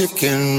ticking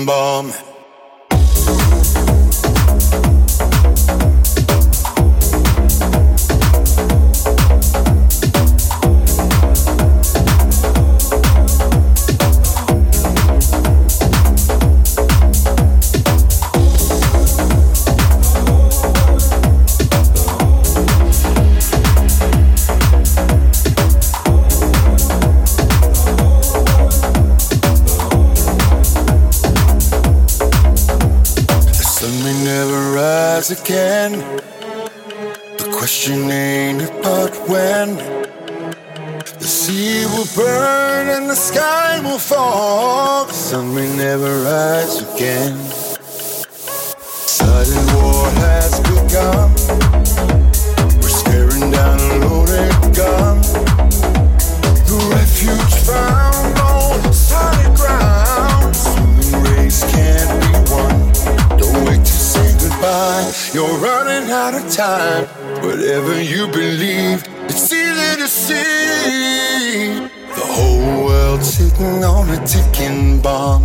time. Whatever you believe, it's easy to see. The whole world sitting on a ticking bomb.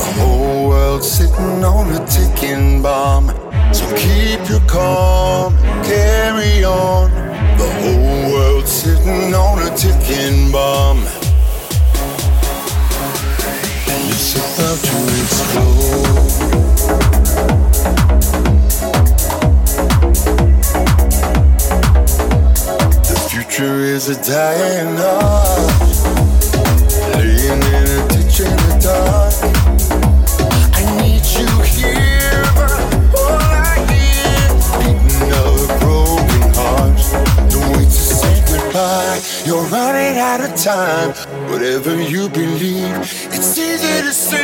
The whole world sitting on a ticking bomb. So keep your calm, carry on. The whole world sitting on a ticking bomb. And it's about to explode. Future is a dying art, laying in a ditch in the dark. I need you here, but all I hear beating of a broken heart. Don't wait to say goodbye. You're running out of time. Whatever you believe, it's easy to see.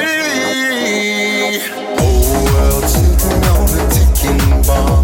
Whole world sitting on a ticking bomb.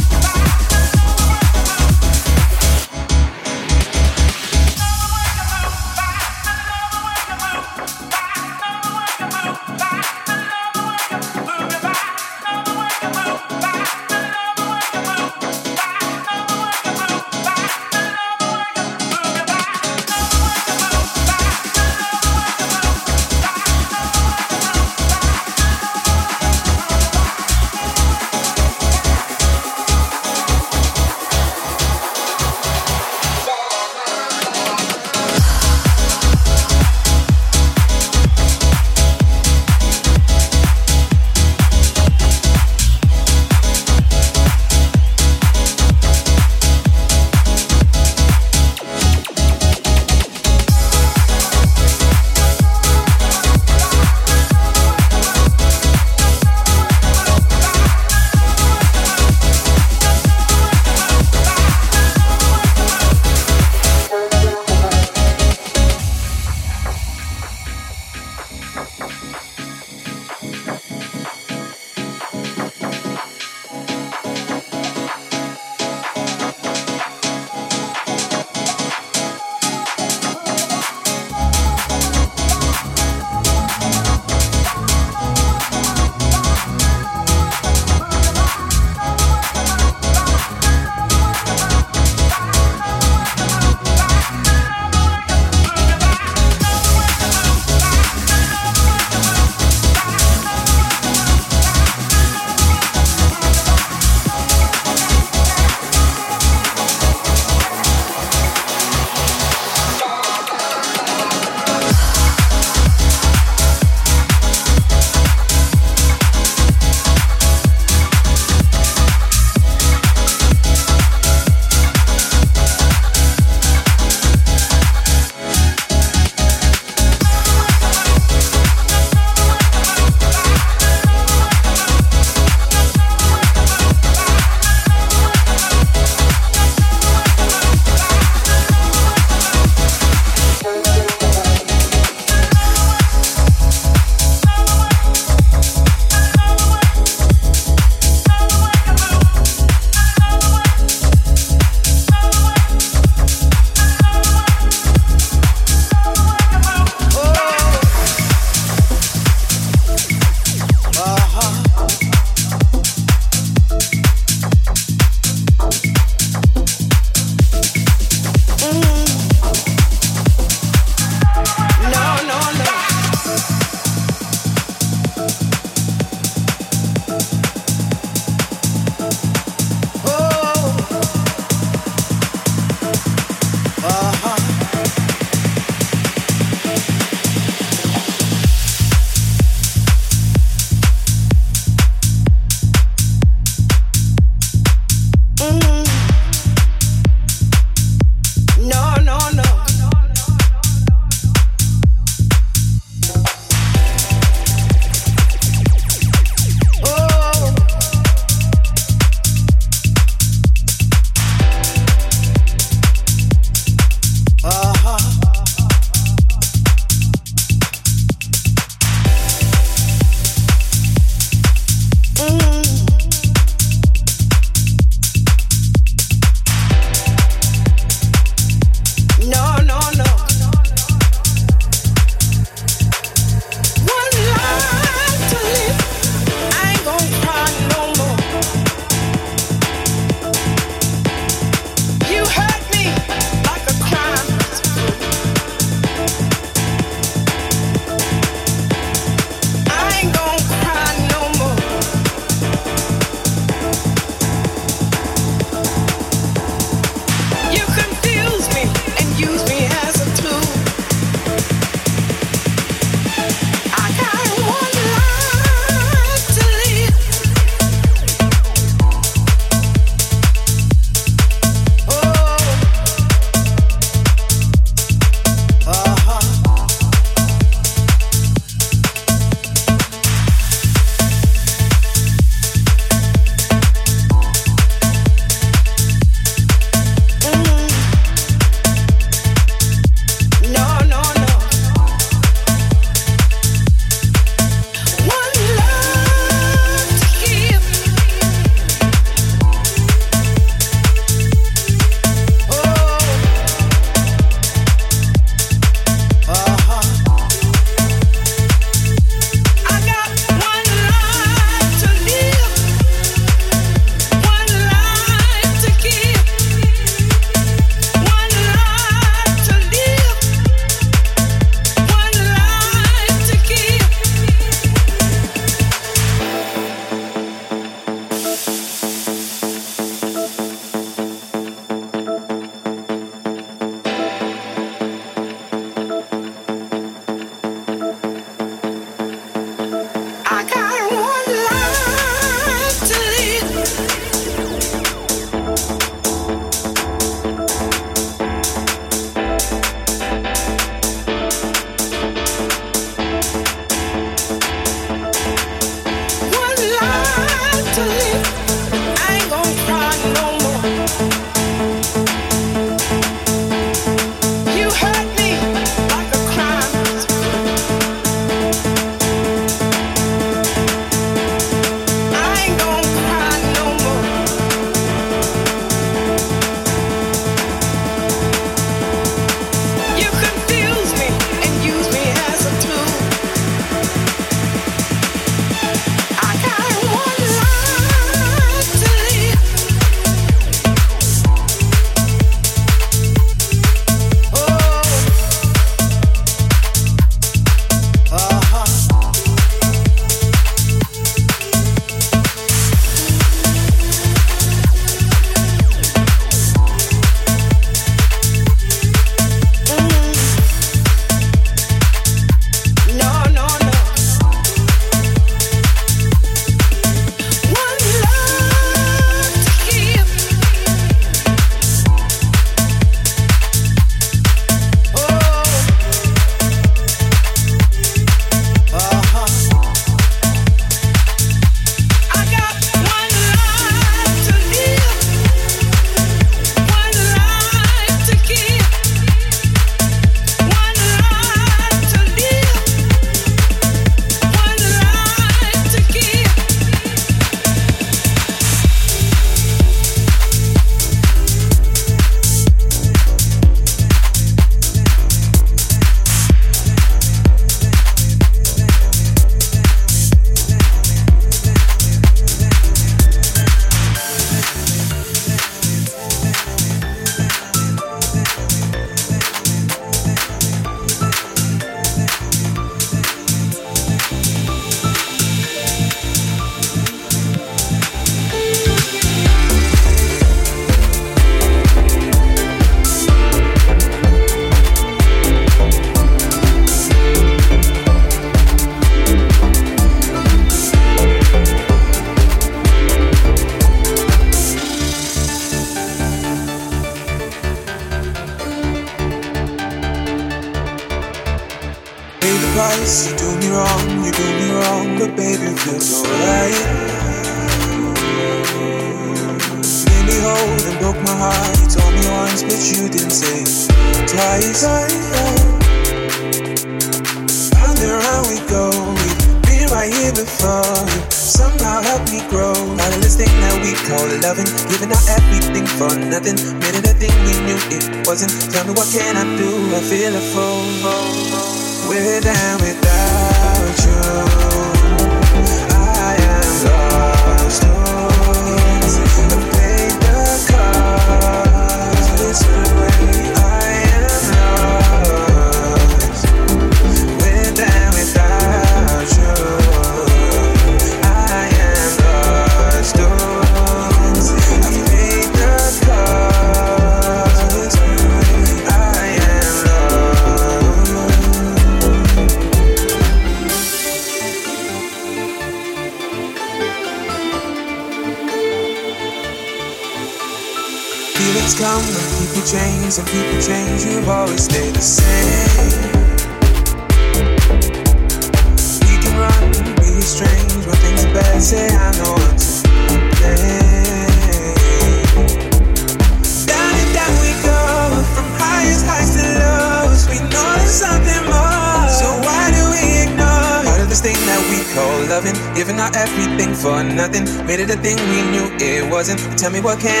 Tell me what can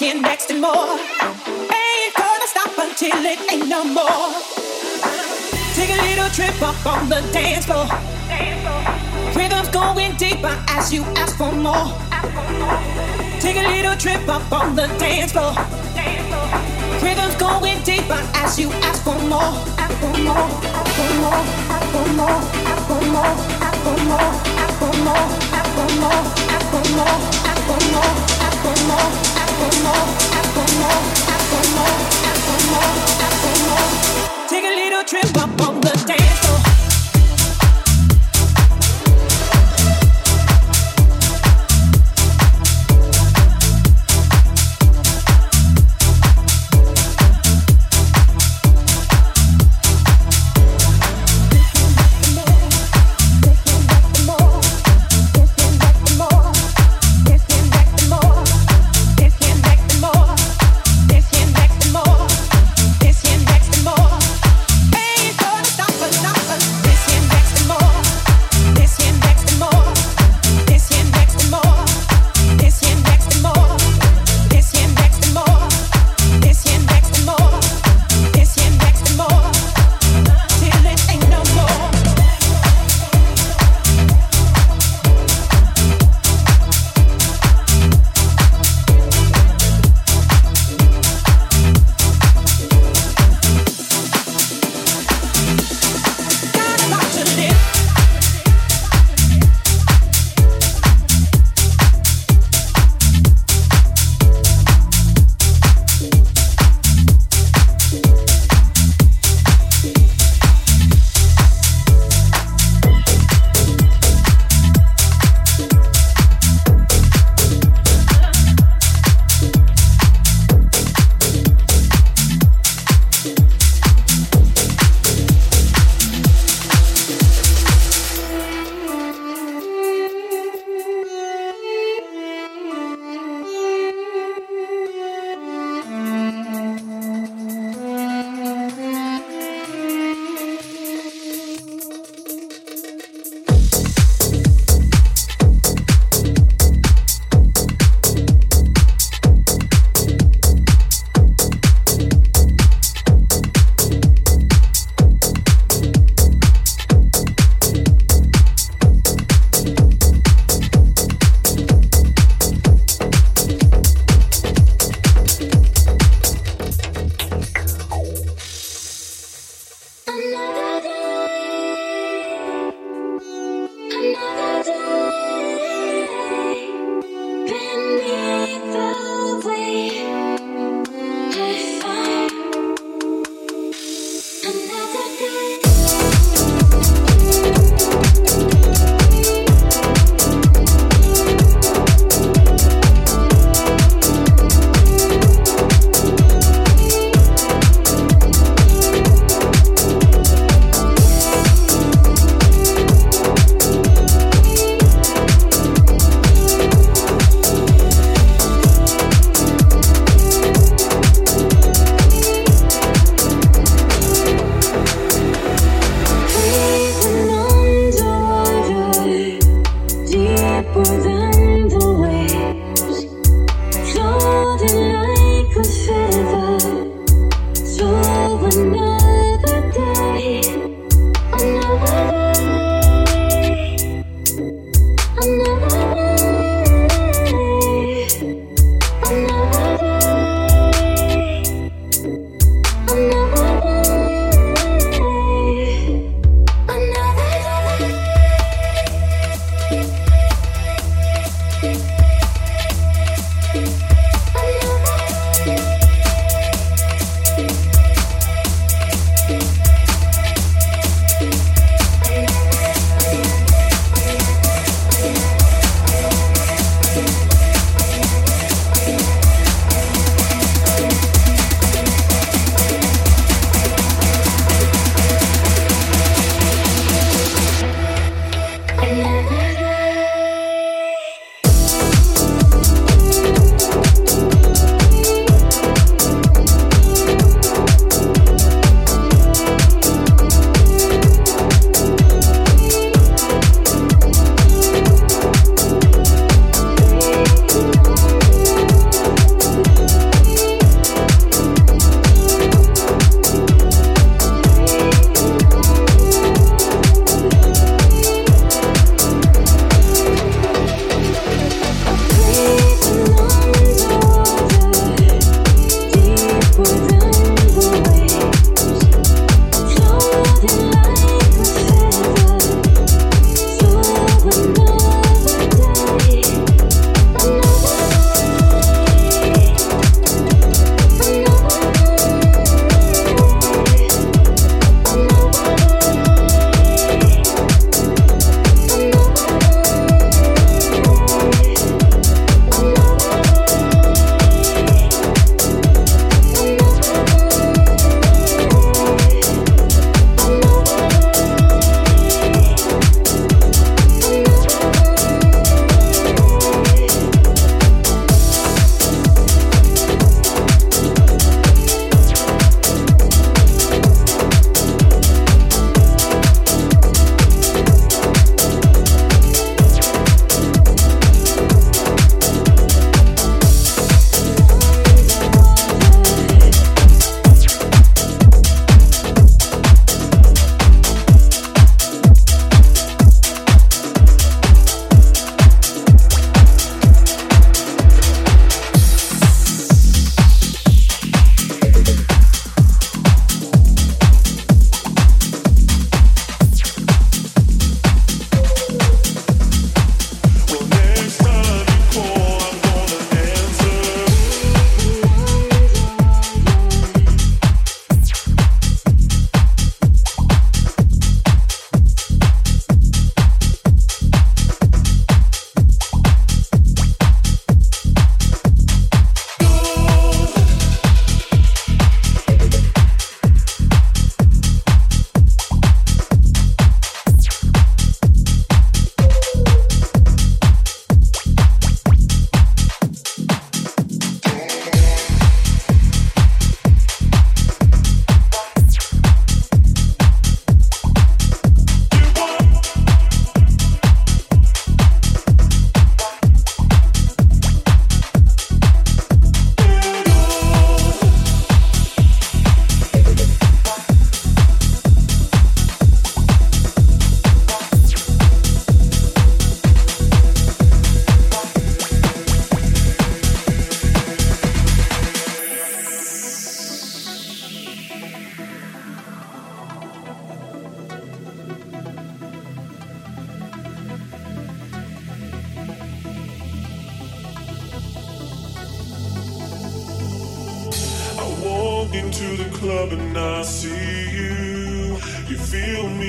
ten, next and more. Ain't gonna stop until it ain't no more. Take a little trip up on the dance floor. Rhythm's going deeper as you ask for more. Take a little trip up on the dance floor. Rhythm's going deeper as you ask for more. Ask for more. Ask for more. Ask for more. Ask for more. Ask for more. Ask for more. Ask for more. Ask for more. Ask for more. Ask for more. Take a little trip up on the dance floor.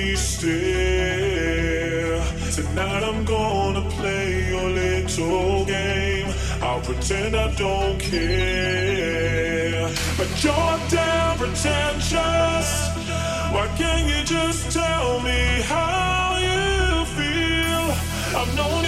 be still. Tonight I'm gonna play your little game. I'll pretend I don't care. But you're damn pretentious. Why can't you just tell me how you feel? I'm no